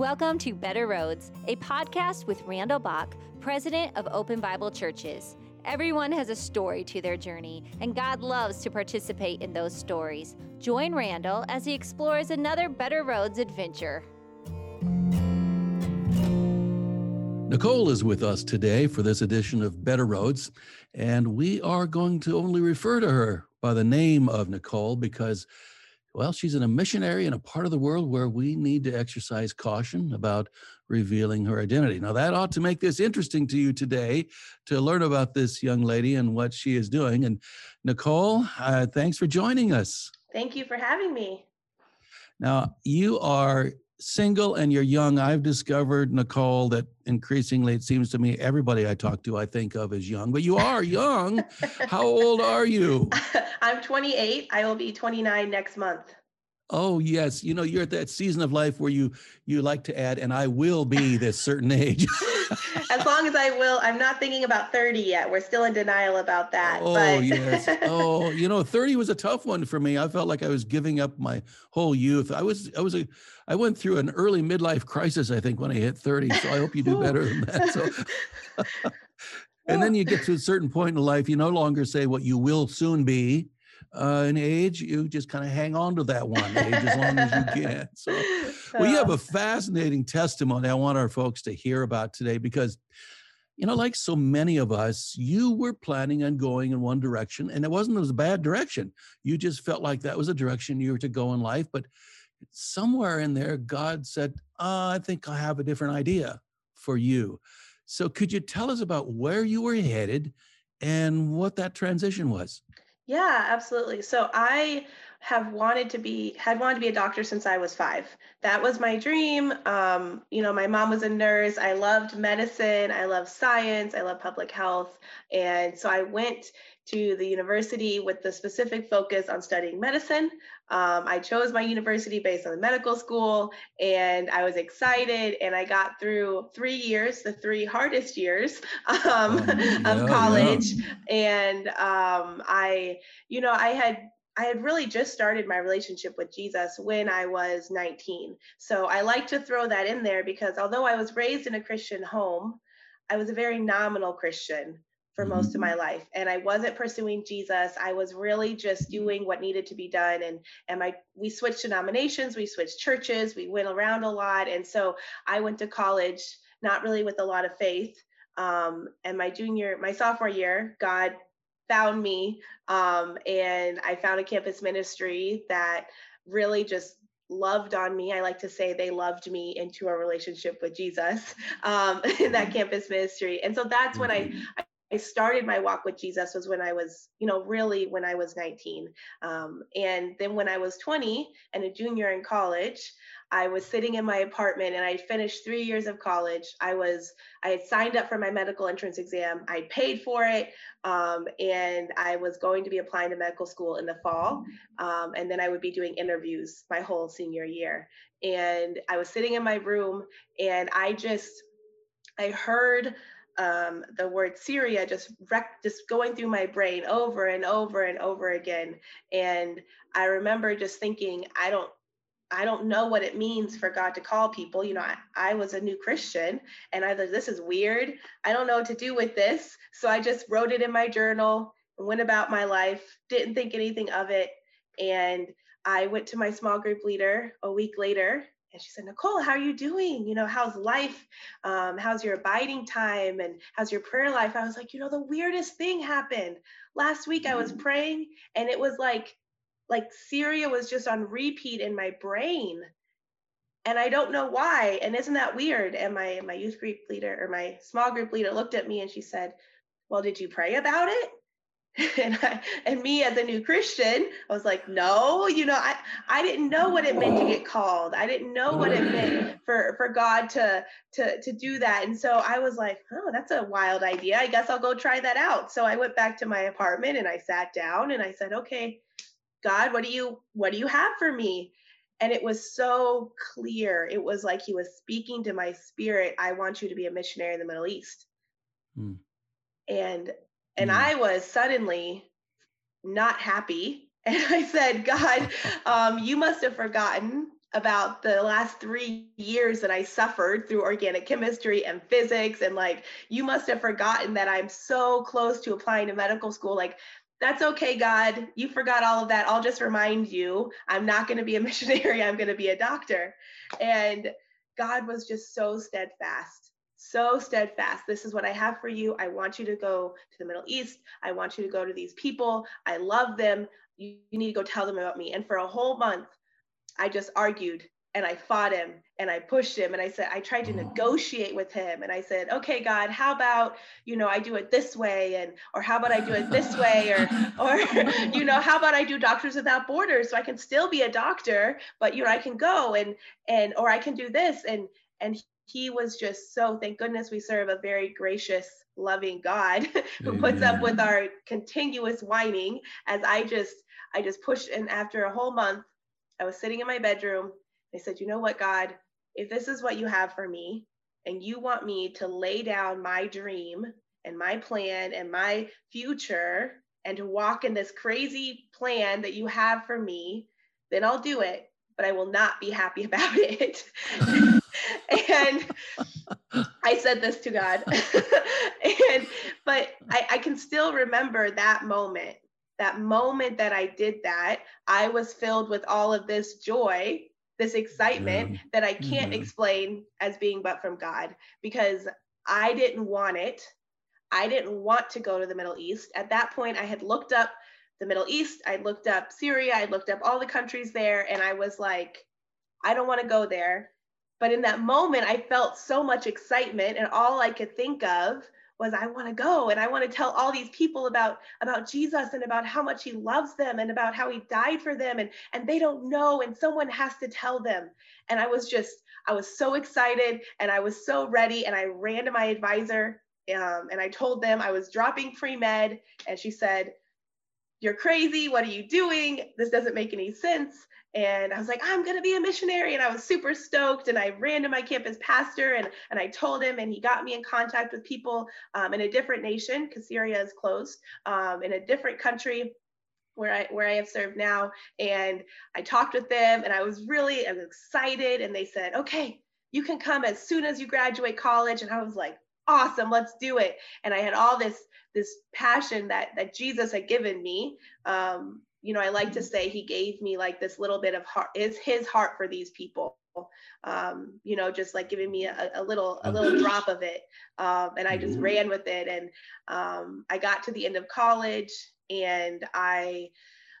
Welcome to Better Roads, a podcast with Randall Bach, president of Open Bible Churches. Everyone has a story to their journey, and God loves to participate in those stories. Join Randall as he explores another Better Roads adventure. Nicole is with us today for this edition of Better Roads, and we are going to only refer to her by the name of Nicole because well, she's in a missionary in a part of the world where we need to exercise caution about revealing her identity. Now, that ought to make this interesting to you today to learn about this young lady and what she is doing. And Nicole, uh, thanks for joining us. Thank you for having me. Now, you are single and you're young, I've discovered, Nicole, that increasingly it seems to me everybody I talk to I think of as young, but you are young. How old are you? I'm 28. I will be 29 next month. Oh yes, you know you're at that season of life where you you like to add, and I will be this certain age. as long as I will, I'm not thinking about 30 yet. We're still in denial about that. Oh but... yes. Oh, you know, 30 was a tough one for me. I felt like I was giving up my whole youth. I was I was a I went through an early midlife crisis. I think when I hit 30. So I hope you do better than that. So. and then you get to a certain point in life, you no longer say what you will soon be uh, an age, you just kind of hang on to that one age as long as you can. So we have a fascinating testimony I want our folks to hear about today because, you know, like so many of us, you were planning on going in one direction and it wasn't it was a bad direction. You just felt like that was a direction you were to go in life. But somewhere in there, God said, oh, I think I have a different idea for you. So could you tell us about where you were headed and what that transition was? Yeah, absolutely. So I have wanted to be had wanted to be a doctor since I was five. That was my dream. Um, you know, my mom was a nurse. I loved medicine. I love science. I love public health. And so I went to the university with the specific focus on studying medicine. Um, I chose my university based on the medical school, and I was excited. And I got through three years, the three hardest years um, um, yeah, of college. Yeah. And um, I, you know, I had I had really just started my relationship with Jesus when I was 19. So I like to throw that in there because although I was raised in a Christian home, I was a very nominal Christian for mm-hmm. most of my life. And i wasn't pursuing jesus. I was really just doing what needed to be done. And and my we switched denominations we switched churches we went around a lot. And so i went to college not really with a lot of faith. Um, and my junior my sophomore year god found me um, and i found a campus ministry that really just loved on me. I like to say they loved me into a relationship with Jesus um, in that mm-hmm. campus ministry. And so that's when I, mm-hmm. I I started my walk with Jesus was when I was, you know, really when I was 19. Um, and then when I was 20 and a junior in college, I was sitting in my apartment and I finished three years of college. I was, I had signed up for my medical entrance exam. I paid for it. Um, and I was going to be applying to medical school in the fall. Um, and then I would be doing interviews my whole senior year. And I was sitting in my room and I just, I heard um, the word Syria just wrecked, just going through my brain over and over and over again. And I remember just thinking, I don't, I don't know what it means for God to call people. You know, I, I was a new Christian and I thought, this is weird. I don't know what to do with this. So I just wrote it in my journal and went about my life, didn't think anything of it. And I went to my small group leader a week later and she said, Nicole, how are you doing? You know, how's life? Um, how's your abiding time? And how's your prayer life? I was like, you know, the weirdest thing happened. Last week I was mm-hmm. praying and it was like, like Syria was just on repeat in my brain. And I don't know why. And isn't that weird? And my my youth group leader or my small group leader looked at me and she said, Well, did you pray about it? and I, and me as a new Christian, I was like, no, you know, I I didn't know what it meant to get called. I didn't know what it meant for for God to to to do that. And so I was like, oh, that's a wild idea. I guess I'll go try that out. So I went back to my apartment and I sat down and I said, okay, God, what do you what do you have for me? And it was so clear. It was like he was speaking to my spirit. I want you to be a missionary in the Middle East. Hmm. And and mm. I was suddenly not happy. And I said, God, um, you must have forgotten about the last three years that I suffered through organic chemistry and physics. And like, you must have forgotten that I'm so close to applying to medical school. Like, that's okay, God. You forgot all of that. I'll just remind you I'm not going to be a missionary. I'm going to be a doctor. And God was just so steadfast, so steadfast. This is what I have for you. I want you to go to the Middle East. I want you to go to these people. I love them. You, you need to go tell them about me. And for a whole month, I just argued and I fought him and I pushed him and I said I tried to oh. negotiate with him and I said, "Okay, God, how about, you know, I do it this way and or how about I do it this way or or you know, how about I do Doctors Without Borders so I can still be a doctor, but you know, I can go and and or I can do this and and he was just so thank goodness we serve a very gracious loving God who puts up with our continuous whining as I just I just pushed and after a whole month I was sitting in my bedroom. I said, you know what, God, if this is what you have for me, and you want me to lay down my dream and my plan and my future and to walk in this crazy plan that you have for me, then I'll do it, but I will not be happy about it. and I said this to God. and but I, I can still remember that moment that moment that I did that, I was filled with all of this joy, this excitement yeah. that I can't mm-hmm. explain as being but from God because I didn't want it. I didn't want to go to the Middle East. At that point, I had looked up the Middle East, I looked up Syria, I looked up all the countries there, and I was like, I don't want to go there. But in that moment, I felt so much excitement, and all I could think of was I want to go and I want to tell all these people about about Jesus and about how much he loves them and about how he died for them and and they don't know and someone has to tell them. And I was just I was so excited and I was so ready and I ran to my advisor um, and I told them I was dropping pre-med and she said you're crazy. What are you doing? This doesn't make any sense. And I was like, I'm going to be a missionary. And I was super stoked. And I ran to my campus pastor and, and I told him, and he got me in contact with people um, in a different nation because Syria is closed, um, in a different country where I where I have served now. And I talked with them and I was really I was excited. And they said, okay, you can come as soon as you graduate college. And I was like, awesome, let's do it. And I had all this this passion that that Jesus had given me. Um, you know, I like to say he gave me like this little bit of heart is his heart for these people. Um, you know, just like giving me a, a little a little drop of it. Um, and I just mm-hmm. ran with it. And um, I got to the end of college and I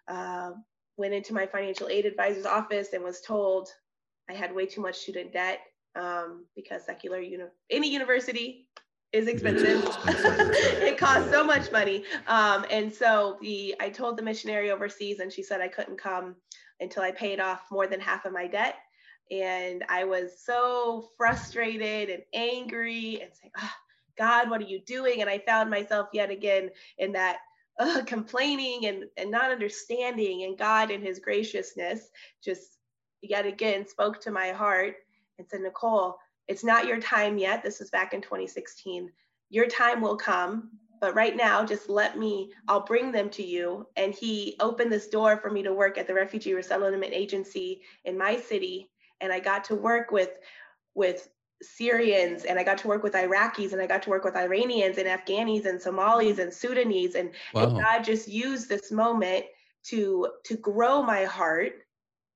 uh, went into my financial aid advisor's office and was told I had way too much student debt um, because secular uni- any university is expensive. it costs so much money. Um, and so the I told the missionary overseas, and she said I couldn't come until I paid off more than half of my debt. And I was so frustrated and angry and saying, oh, God, what are you doing? And I found myself yet again in that uh, complaining and, and not understanding. And God, in His graciousness, just yet again spoke to my heart and said, Nicole, it's not your time yet. This was back in 2016. Your time will come, but right now, just let me, I'll bring them to you. And he opened this door for me to work at the Refugee Resettlement Agency in my city. And I got to work with, with Syrians and I got to work with Iraqis and I got to work with Iranians and Afghanis and Somalis and Sudanese. And, wow. and God just used this moment to to grow my heart,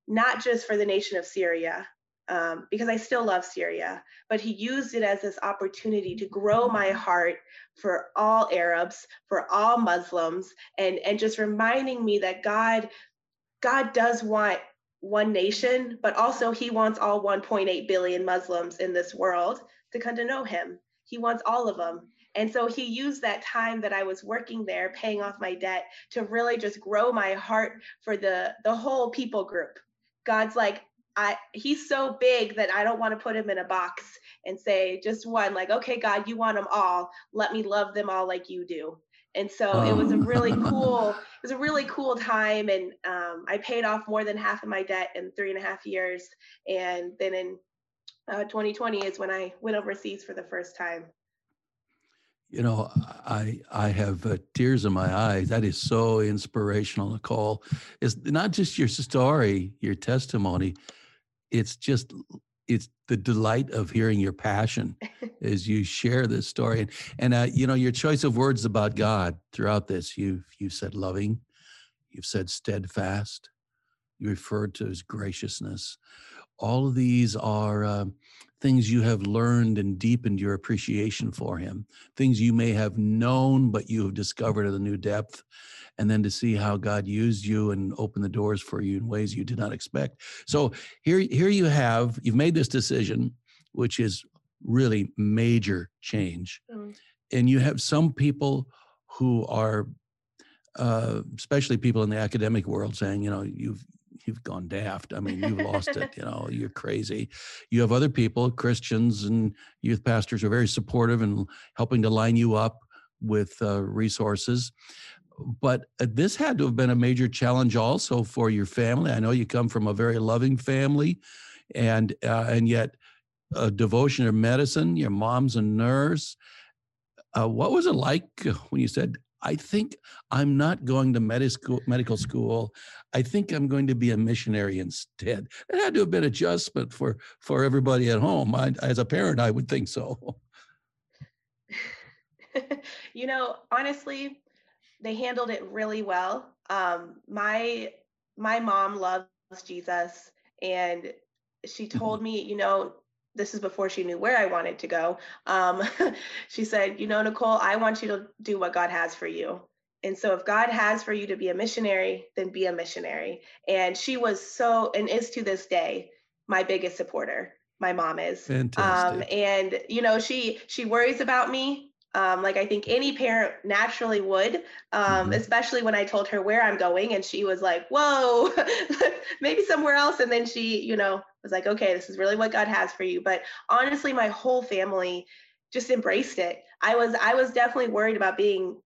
not just for the nation of Syria, um, because I still love Syria, but he used it as this opportunity to grow my heart for all Arabs, for all Muslims, and and just reminding me that God, God does want one nation, but also he wants all 1.8 billion Muslims in this world to come to know him. He wants all of them. And so he used that time that I was working there, paying off my debt, to really just grow my heart for the the whole people group. God's like, I he's so big that I don't want to put him in a box and say just one like okay God you want them all. Let me love them all like you do. And so it was a really cool it was a really cool time and um, I paid off more than half of my debt in three and a half years. And then in uh, 2020 is when I went overseas for the first time. You know i i have uh, tears in my eyes. That is so inspirational nicole. It's not just your story your testimony it's just it's the delight of hearing your passion as you share this story. And, and uh, you know your choice of words about god throughout this you've you said loving you've said steadfast you referred to his graciousness. All of these are uh, things you have learned and deepened your appreciation for him things you may have known but you have discovered at a new depth and then to see how God used you and opened the doors for you in ways you did not expect. So here, here you have, you've made this decision, which is really major change. Mm. And you have some people who are, uh, especially people in the academic world, saying, you know, you've you've gone daft. I mean, you've lost it. You know, you're crazy. You have other people, Christians and youth pastors, who are very supportive and helping to line you up with uh, resources but uh, this had to have been a major challenge also for your family. I know you come from a very loving family, and uh, and yet a devotion to medicine. Your mom's a nurse. Uh, what was it like when you said, "I think I'm not going to medical medical school. I think I'm going to be a missionary instead." It had to have been adjustment for for everybody at home. I, as a parent, I would think so. you know, honestly, they handled it really well. Um, my my mom loves Jesus, and she mm-hmm. told me, you know, this is before she knew where I wanted to go. Um, she said, you know, Nicole, I want you to do what God has for you. And so, if God has for you to be a missionary, then be a missionary. And she was so, and is to this day, my biggest supporter. My mom is. Um, Fantastic. Um, and you know, she she worries about me um, like I think any parent naturally would, um, mm-hmm. especially when I told her where I'm going, and she was like, "Whoa, maybe somewhere else." And then she, you know, was like, "Okay, this is really what God has for you." But honestly, my whole family just embraced it. I was I was definitely worried about being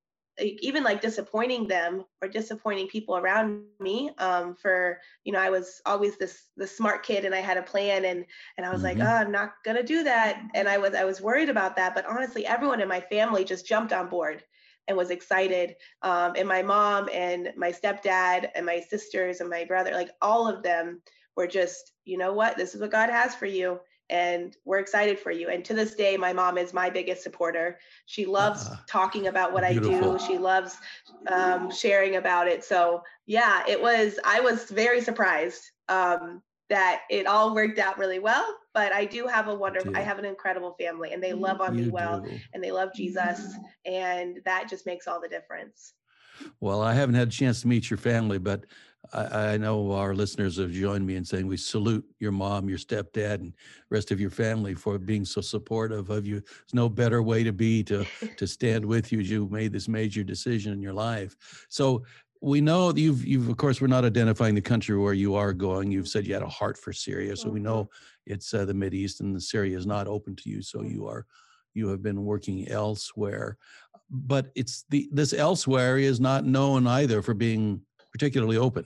even like disappointing them or disappointing people around me um, for you know i was always this the smart kid and i had a plan and and i was mm-hmm. like oh i'm not gonna do that and i was i was worried about that but honestly everyone in my family just jumped on board and was excited um, and my mom and my stepdad and my sisters and my brother like all of them were just you know what this is what god has for you and we're excited for you. And to this day, my mom is my biggest supporter. She loves uh, talking about what beautiful. I do. She loves um, sharing about it. So yeah, it was. I was very surprised um, that it all worked out really well. But I do have a wonderful. I have an incredible family, and they love on you me well, do. and they love Jesus, and that just makes all the difference. Well, I haven't had a chance to meet your family, but I, I, know our listeners have joined me in saying we salute your mom, your stepdad, and rest of your family for being so supportive of you. There's no better way to be to to stand with you as you made this major decision in your life. So we know you've you've of course we're not identifying the country where you are going. You've said you had a heart for Syria, so we know mm-hmm. it's uh, the Mid East and the Syria is not open to you. So you are you have been working elsewhere, but it's the this elsewhere is not known either for being particularly open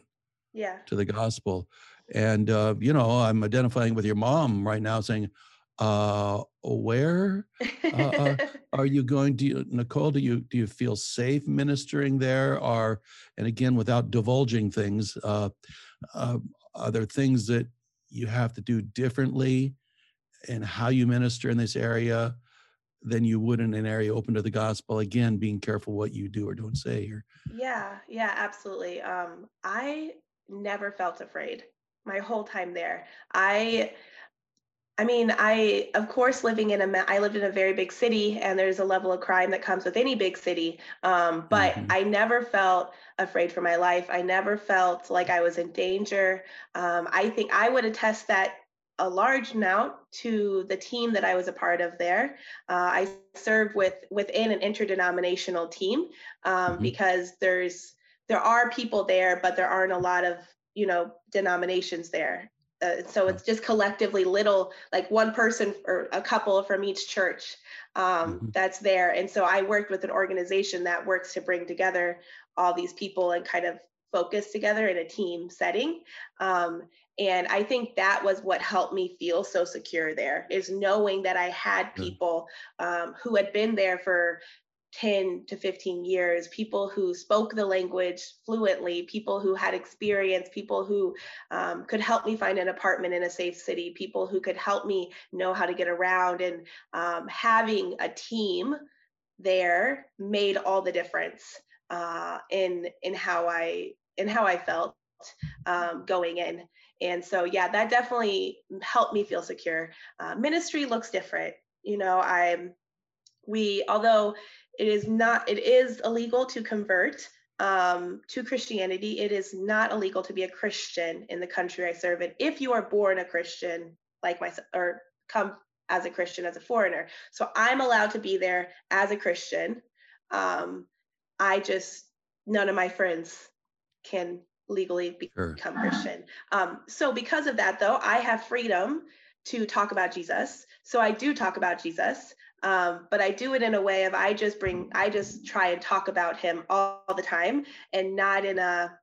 yeah. to the gospel. And uh, you know i'm identifying with your mom right now saying uh, where uh, uh are you going? To nicole do you do you feel safe ministering there? Are, and again without divulging things uh, uh, are there things that you have to do differently in how you minister in this area than you would in an area open to the gospel again being careful what you do or don't say here yeah yeah absolutely um i never felt afraid my whole time there i I mean, I of course living in a I lived in a very big city, and there's a level of crime that comes with any big city. Um, but mm-hmm. I never felt afraid for my life. I never felt like I was in danger. Um, I think I would attest that a large amount to the team that I was a part of there. Uh, I served with within an interdenominational team um, mm-hmm. because there's there are people there, but there aren't a lot of you know denominations there. Uh, so it's just collectively little, like one person or a couple from each church um, mm-hmm. that's there. And so I worked with an organization that works to bring together all these people and kind of focus together in a team setting. Um, and I think that was what helped me feel so secure there is knowing that I had people um, who had been there for 10 to 15 years, people who spoke the language fluently, people who had experience, people who um, could help me find an apartment in a safe city, people who could help me know how to get around. And um, having a team there made all the difference uh, in in how I in how I felt um, going in. And so, yeah, that definitely helped me feel secure. Uh, ministry looks different. You know, I'm we although it is not it is illegal to convert um, to Christianity. It is not illegal to be a Christian in the country I serve in if you are born a Christian like myself or come as a Christian as a foreigner. So I'm allowed to be there as a Christian. Um, I just none of my friends can legally become sure. Christian. Um, so because of that, though, I have freedom to talk about Jesus. So I do talk about Jesus. Um, but I do it in a way of I just bring, I just try and talk about him all, all the time and not in a,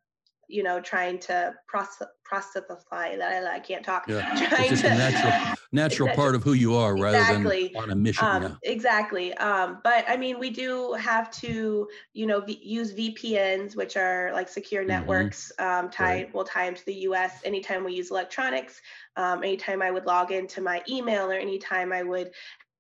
you know, trying to process, proselytify that I, I can't talk. Yeah. Trying it's just to, a natural, natural part of who you are rather exactly. than on a mission. Um, yeah. Exactly. Um, but I mean, we do have to, you know, v- use VPNs, which are like secure mm-hmm. networks, um, tie, right. will tie into the US anytime we use electronics. Um, anytime I would log into my email or anytime I would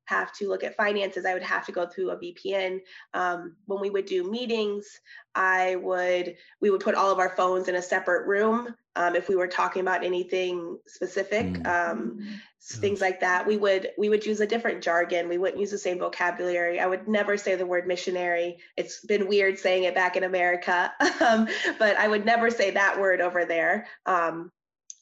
have to look at finances, I would have to go through a VPN. Um, when we would do meetings, I would we would put all of our phones in a separate room. Um, if we were talking about anything specific, mm. um, mm. things like that, we would we would use a different jargon. We wouldn't use the same vocabulary. I would never say the word missionary. It's been weird saying it back in America, um, but I would never say that word over there. Um,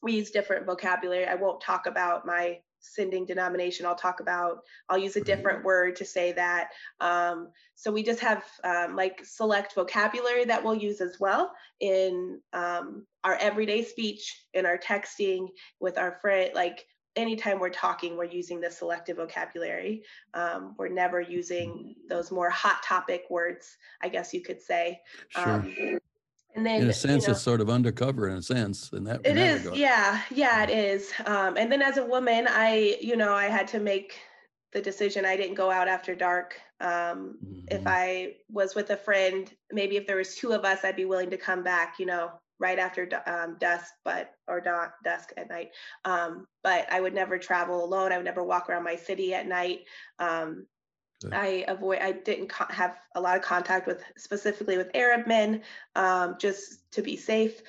we use different vocabulary. I won't talk about my sending denomination. I'll talk about i'll use a different word to say that. Um, so we just have um, like select vocabulary that we'll use as well in um, our everyday speech in our texting with our friend like anytime we're talking we're using the selective vocabulary. Um, we're never using those more hot topic words i guess you could say. Sure. Um, and then in a sense you know, it's sort of undercover in a sense in that it in is. regard. yeah. yeah it is. Um, and then as a woman i you know i had to make the decision. I didn't go out after dark. Um, mm-hmm. if i was with a friend maybe if there was two of us i'd be willing to come back you know right after um, dusk but or da- dusk at night. Um, but i would never travel alone. I would never walk around my city at night. Um, I avoid. I didn't co- have a lot of contact with specifically with Arab men, um, just to be safe.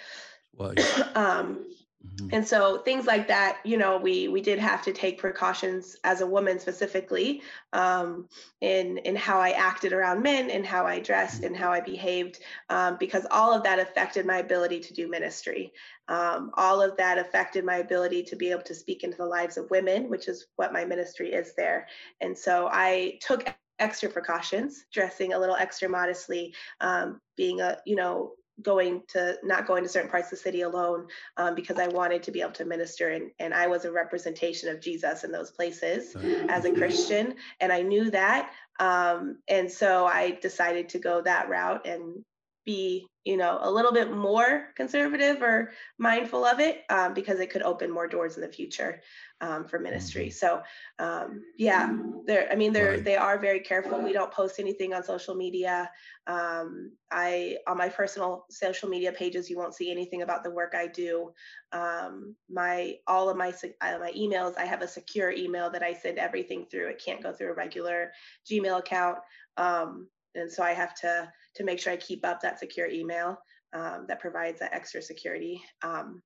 Well, um, mm-hmm. And so things like that, you know, we we did have to take precautions as a woman specifically um, in in how I acted around men and how I dressed and how I behaved, um, because all of that affected my ability to do ministry. Um, all of that affected my ability to be able to speak into the lives of women, which is what my ministry is there. And so I took extra precautions, dressing a little extra modestly, um, being a, you know, going to not going to certain parts of the city alone um, because I wanted to be able to minister and, and I was a representation of Jesus in those places as a Christian and I knew that um, and so I decided to go that route and be you know a little bit more conservative or mindful of it um, because it could open more doors in the future um, for ministry. Mm-hmm. so um, yeah they're i mean they're they are very careful. We don't post anything on social media. Um, i on my personal social media pages you won't see anything about the work i do. Um, my all of my uh, my emails i have a secure email that i send everything through. It can't go through a regular gmail account. Um, and so i have to to make sure I keep up that secure email um, that provides that extra security. Um,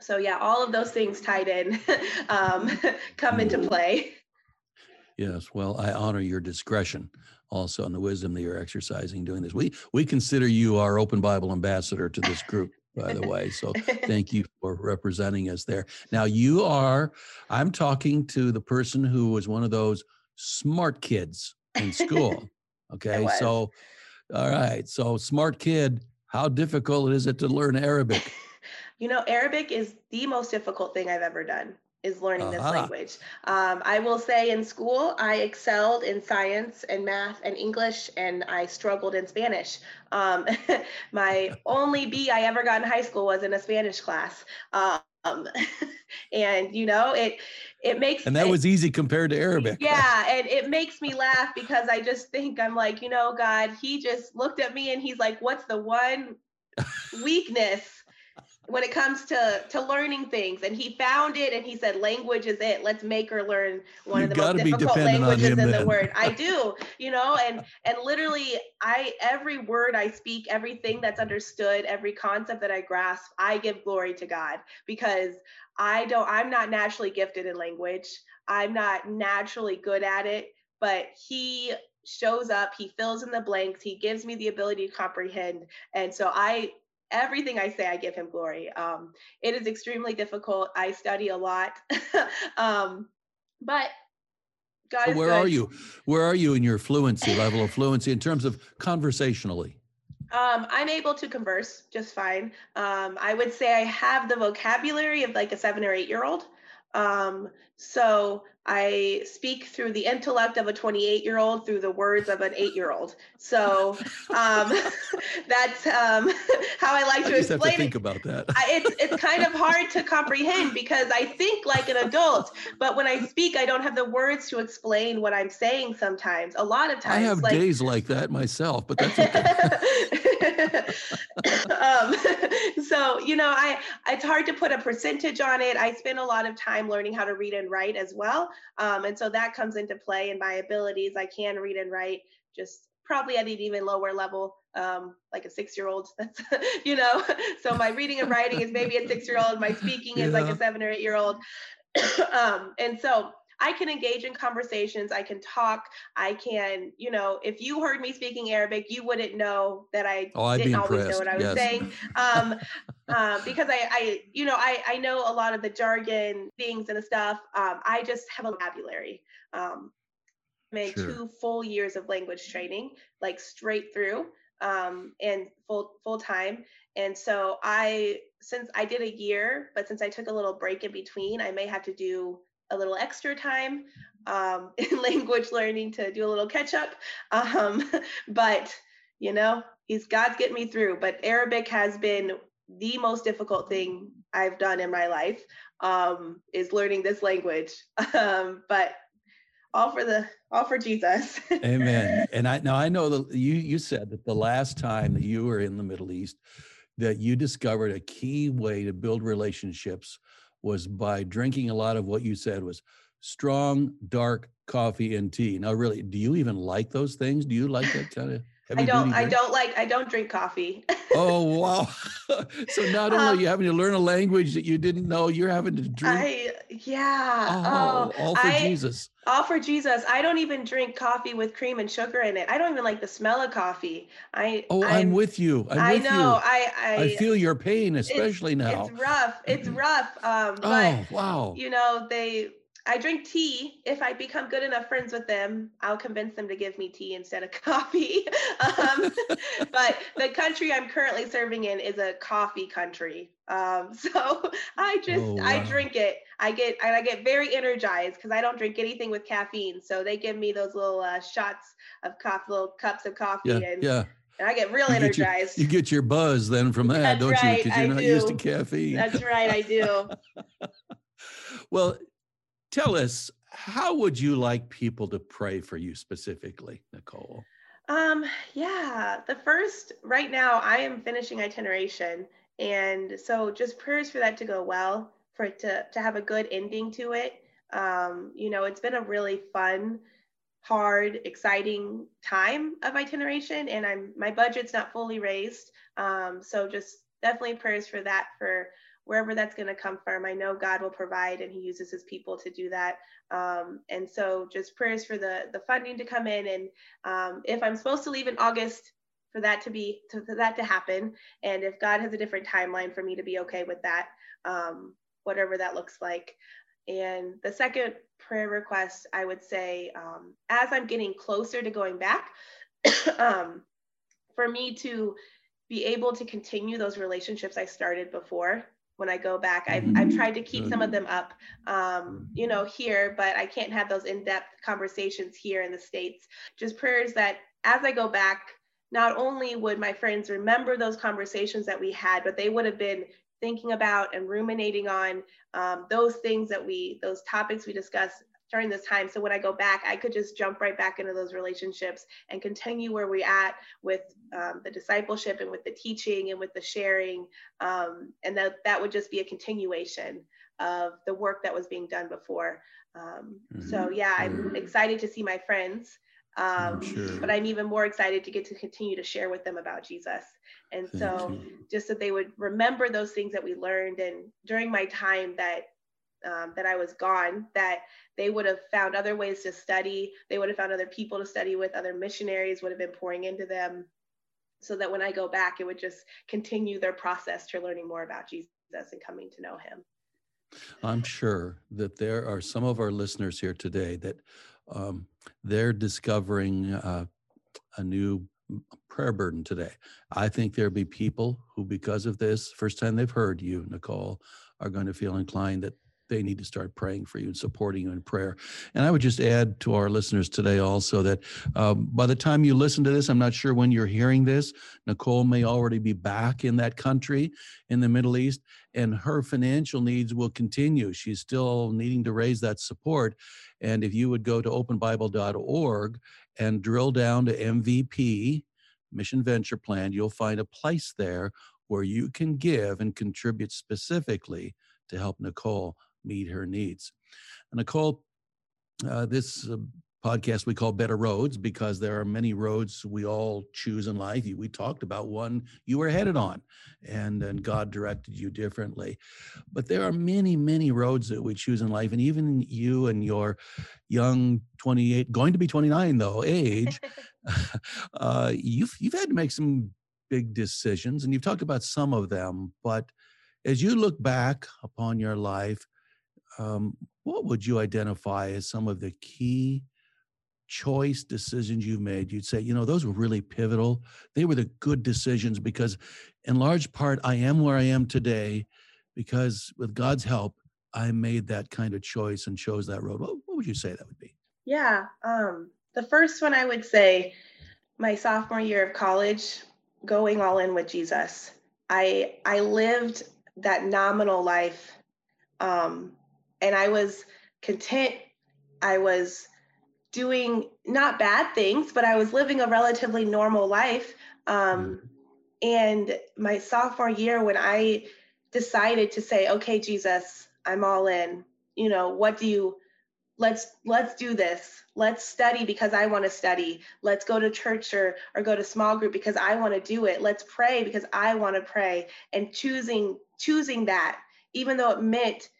so yeah, all of those things tied in um, come into play. Yes, well, I honor your discretion also and the wisdom that you're exercising doing this. We we consider you our open Bible ambassador to this group, by the way. So thank you for representing us there. Now you are, I'm talking to the person who was one of those smart kids in school. Okay. So all right. So, smart kid, how difficult is it to learn Arabic? you know, Arabic is the most difficult thing I've ever done is learning uh-huh. this language. Um, I will say in school, I excelled in science and math and English, and I struggled in Spanish. Um, my only B I ever got in high school was in a Spanish class. Um, and you know it it makes and that it, was easy compared to arabic. Yeah and it makes me laugh because i just think i'm like you know god he just looked at me and he's like what's the one weakness when it comes to to learning things. And he found it and he said language is it. Let's make her learn one you of the most difficult languages in the word. I do you know and and literally i every word i speak everything that's understood every concept that i grasp i give glory to god because i don't i'm not naturally gifted in language. I'm not naturally good at it but he shows up he fills in the blanks he gives me the ability to comprehend. And so i everything I say, I give him glory. Um, it is extremely difficult. I study a lot, um, but God so where good. are you? Where are you in your fluency level of fluency in terms of conversationally? Um, I'm able to converse just fine. Um, I would say I have the vocabulary of like a seven or eight year old. Um, so I speak through the intellect of a 28 year old through the words of an eight year old. So um, that's um, how I like I to explain to think it. about that. I, it's it's kind of hard to comprehend because I think like an adult, but when I speak, I don't have the words to explain what I'm saying. Sometimes, a lot of times, I have like, days like that myself, but that's okay. um, so you know, I it's hard to put a percentage on it. I spend a lot of time learning how to read and write as well, um, and so that comes into play in my abilities. I can read and write, just probably at an even lower level, um, like a six-year-old. That's you know, so my reading and writing is maybe a six-year-old. My speaking is like a seven or eight-year-old, um, and so. I can engage in conversations. I can talk. I can, you know, if you heard me speaking Arabic, you wouldn't know that I Oh, didn't always know what I was Yes. saying. Um, uh, because I, I, you know, I, I know a lot of the jargon things and the stuff. Um, I just have a vocabulary. Um, I'm in Sure. two full years of language training, like straight through, um, and full full time. And so I, since I did a year, but since I took a little break in between, I may have to do a little extra time um, in language learning to do a little catch up. Um, but you know, he's God's getting me through. But Arabic has been the most difficult thing I've done in my life um, is learning this language. Um, but all for the all for Jesus. Amen. And I now I know that you you said that the last time that you were in the Middle East, that you discovered a key way to build relationships was by drinking a lot of what you said was strong dark coffee and tea. Now, really, do you even like those things? Do you like that kind of? I don't I don't like I don't drink coffee. Oh wow! so not only Um, are you having to learn a language that you didn't know, you're having to drink. I yeah. oh, Oh, all for I, Jesus! All for Jesus. I don't even drink coffee with cream and sugar in it. I don't even like the smell of coffee. I Oh, I'm, with you. I'm I with know. you. I I, I feel your pain, especially now. It's rough. It's rough. Um, but Oh wow! you know, they I drink tea. If I become good enough friends with them, I'll convince them to give me tea instead of coffee. um, but the country I'm currently serving in is a coffee country. Um, so I just Oh, I drink it. I get I get very energized because I don't drink anything with caffeine. So they give me those little uh, shots of coffee, little cups of coffee, Yeah, and, yeah. and I get real You get your- energized. You get your buzz then from that, That's don't right, you? Because you're not used to caffeine. That's right, I do. well, tell us, how would you like people to pray for you specifically, Nicole? Um, yeah, the first right now I am finishing itineration and so just prayers for that to go well, for it to to have a good ending to it. Um, you know, it's been a really fun, hard, exciting time of itineration and I'm my budget's not fully raised. Um, so just definitely prayers for that for wherever that's going to come from. I know God will provide and he uses his people to do that. Um, and so just prayers for the the funding to come in and um, if I'm supposed to leave in August, for that to be to, for that to happen, and if God has a different timeline for me to be okay with that, um, whatever that looks like. And the second prayer request, I would say, um, as I'm getting closer to going back, um, for me to be able to continue those relationships I started before when I go back. I've, I've tried to keep some of them up, um, you know, here, but I can't have those in-depth conversations here in the States. Just prayers that as I go back, not only would my friends remember those conversations that we had, but they would have been thinking about and ruminating on um, those things that we, those topics we discussed during this time. So when I go back, I could just jump right back into those relationships and continue where we're at with um, the discipleship and with the teaching and with the sharing. Um, and that, that would just be a continuation of the work that was being done before. Um, mm-hmm. So yeah, I'm excited to see my friends. Um, sure. But I'm even more excited to get to continue to share with them about Jesus. And Thank so, you. just that they would remember those things that we learned, and during my time that um, that I was gone, that they would have found other ways to study. They would have found other people to study with. Other missionaries would have been pouring into them, so that when I go back, it would just continue their process to learning more about Jesus and coming to know Him. I'm sure that there are some of our listeners here today that um, they're discovering uh, a new prayer burden today. I think there'll be people who, because of this, first time they've heard you, Nicole, are going to feel inclined that they need to start praying for you and supporting you in prayer. And I would just add to our listeners today also that um, by the time you listen to this, I'm not sure when you're hearing this, Nicole may already be back in that country in the Middle East, and her financial needs will continue. She's still needing to raise that support. And if you would go to openbible.org and drill down to MVP, Mission Venture Plan, you'll find a place there where you can give and contribute specifically to help Nicole meet her needs. And Nicole, uh, this uh, podcast we call Better Roads because there are many roads we all choose in life. We talked about one you were headed on, and, and God directed you differently. But there are many, many roads that we choose in life. And even you and your young 28, going to be 29 though, age, uh, you've, you've had to make some big decisions, and you've talked about some of them. But as you look back upon your life, um, what would you identify as some of the key choice decisions you've made? You'd say, you know, those were really pivotal. They were the good decisions because, in large part, I am where I am today because with God's help, I made that kind of choice and chose that road. What, what would you say that would be? Yeah. Um, the first one I would say, my sophomore year of college, going all in with Jesus. I I lived that nominal life um, and I was content. I was doing not bad things, but I was living a relatively normal life. Um, mm-hmm. and my sophomore year, when I decided to say, "Okay, Jesus, I'm all in," you know, what do you? Let's let's do this. Let's study because I want to study. Let's go to church or or go to small group because I want to do it. Let's pray because I want to pray. And choosing choosing that, even though it meant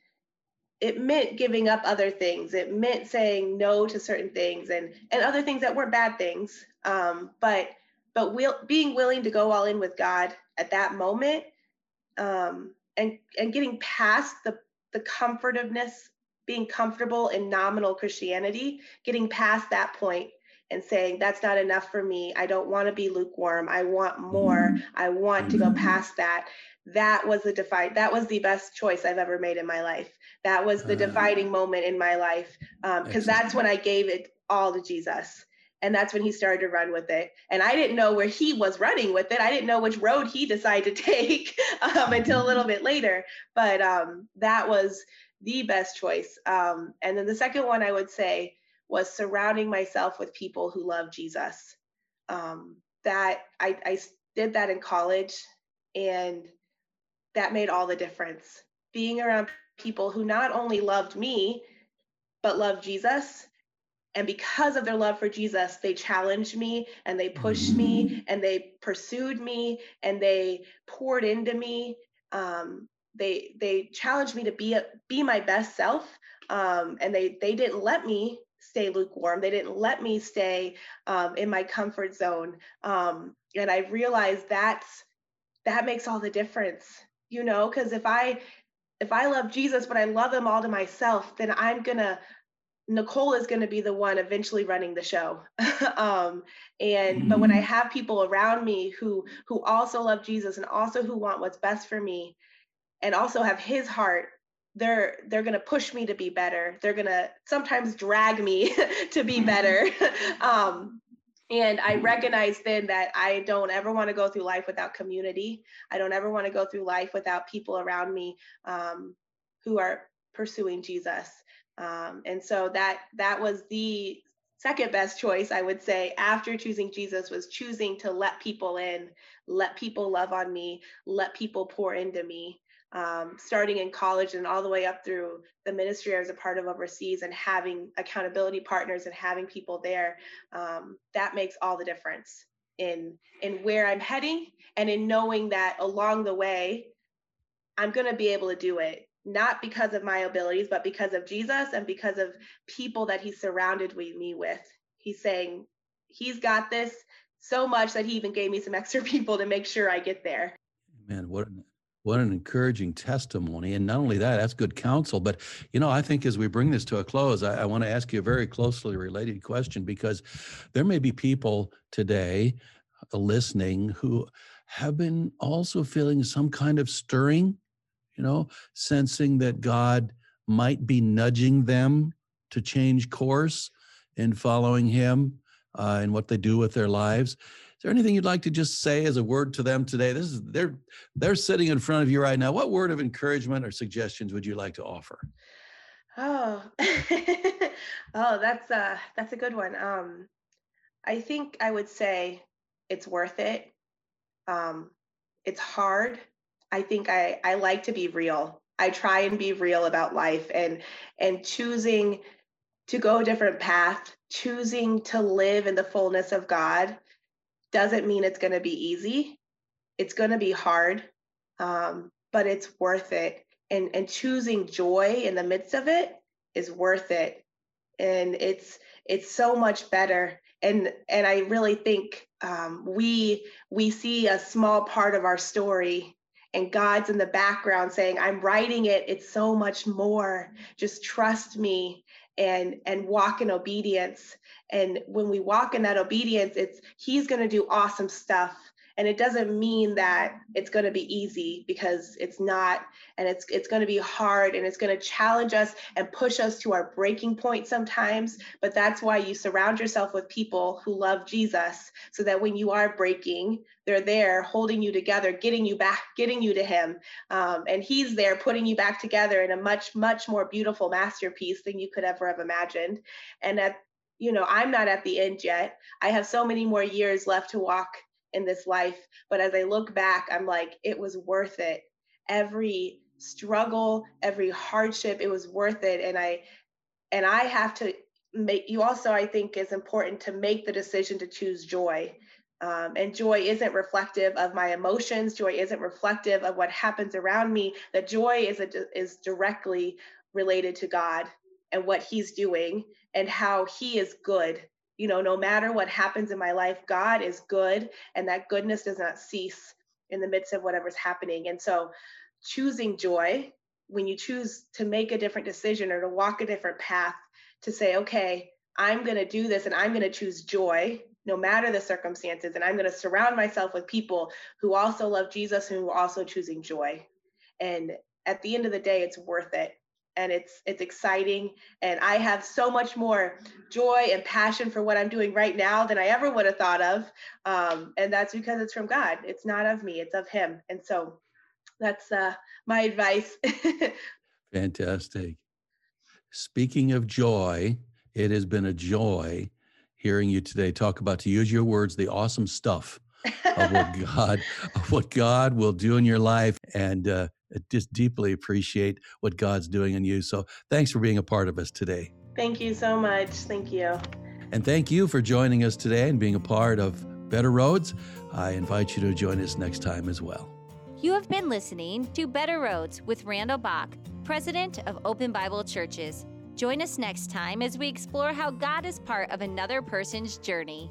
it meant giving up other things. It meant saying no to certain things and and other things that weren't bad things. Um, but but will, being willing to go all in with God at that moment, um, and and getting past the the comfortiveness, being comfortable in nominal Christianity, getting past that point and saying that's not enough for me. I don't want to be lukewarm. I want more. I want to go mm-hmm. past that that was the define that was the best choice i've ever made in my life that was the uh, defining moment in my life because um, that's when i gave it all to jesus. And that's when he started to run with it. And i didn't know where he was running with it. I didn't know which road he decided to take um, until a little bit later. But um, that was the best choice. Um, and then the second one i would say was surrounding myself with people who love jesus. Um, that I, I did that in college and that made all the difference. Being around people who not only loved me, but loved Jesus. And because of their love for Jesus, they challenged me and they pushed me mm-hmm. and they pursued me and they poured into me. Um, they they challenged me to be a, be my best self, um, and they they didn't let me stay lukewarm. They didn't let me stay um, in my comfort zone. Um, and I realized that's that makes all the difference you know because if i if i love jesus but i love him all to myself then i'm gonna nicole is going to be the one eventually running the show um, and mm-hmm. but when i mm-hmm. have people around me who who also love jesus and also who want what's best for me and also have his heart they're they're going to push me to be better they're going to sometimes drag me to be better um, And I recognize then that I don't ever want to go through life without community. I don't ever want to go through life without people around me um, who are pursuing Jesus. Um, and so that that was the second best choice i would say after choosing jesus was choosing to let people in let people love on me let people pour into me um, starting in college and all the way up through the ministry I was a part of overseas and having accountability partners and having people there, um, that makes all the difference in in where I'm heading and in knowing that along the way, I'm going to be able to do it not because of my abilities, but because of Jesus and because of people that He surrounded me with. He's saying He's got this so much that He even gave me some extra people to make sure I get there. Man, what an what an encouraging testimony. And not only that, that's good counsel. But, you know, I think as we bring this to a close, I, I want to ask you a very closely related question because there may be people today uh, listening who have been also feeling some kind of stirring, you know, sensing that God might be nudging them to change course in following Him uh, and what they do with their lives there anything you'd like to just say as a word to them today? This is they're they're sitting in front of you right now. What word of encouragement or suggestions would you like to offer? Oh, oh, that's a that's a good one. Um, I think I would say it's worth it. Um, it's hard. I think I I like to be real. I try and be real about life and and choosing to go a different path, choosing to live in the fullness of God doesn't mean it's going to be easy. It's going to be hard, um, but it's worth it. And and choosing joy in the midst of it is worth it. And it's it's so much better. And and I really think um, we we see a small part of our story and God's in the background saying, I'm writing it. It's so much more. Just trust me and and walk in obedience. And when we walk in that obedience it's he's going to do awesome stuff and it doesn't mean that it's going to be easy because it's not and it's it's going to be hard and it's going to challenge us and push us to our breaking point sometimes. But that's why you surround yourself with people who love Jesus so that when you are breaking they're there holding you together getting you back getting you to him. Um, and he's there putting you back together in a much much more beautiful masterpiece than you could ever have imagined. And at you know i'm not at the end yet. I have so many more years left to walk in this life. But as I look back, I'm like, it was worth it. Every struggle, every hardship, it was worth it. And I and I have to make you also, I think, is important to make the decision to choose joy. Um, and joy isn't reflective of my emotions. Joy isn't reflective of what happens around me. That joy is a, is directly related to God and what He's doing and how He is good you know, no matter what happens in my life, God is good and that goodness does not cease in the midst of whatever's happening. And so choosing joy, when you choose to make a different decision or to walk a different path, to say, okay, I'm going to do this and I'm going to choose joy no matter the circumstances. And I'm going to surround myself with people who also love Jesus and who are also choosing joy. And at the end of the day, it's worth it and it's it's exciting. And i have so much more joy and passion for what i'm doing right now than i ever would have thought of. Um, and that's because it's from god. It's not of me it's of him. And so that's uh, my advice. Fantastic. Speaking of joy it has been a joy hearing you today talk about to use your words the awesome stuff of what god of what god will do in your life. And uh, just deeply appreciate what God's doing in you. So thanks for being a part of us today. Thank you so much. Thank you. And thank you for joining us today and being a part of Better Roads. I invite you to join us next time as well. You have been listening to Better Roads with Randall Bach, President of Open Bible Churches. Join us next time as we explore how God is part of another person's journey.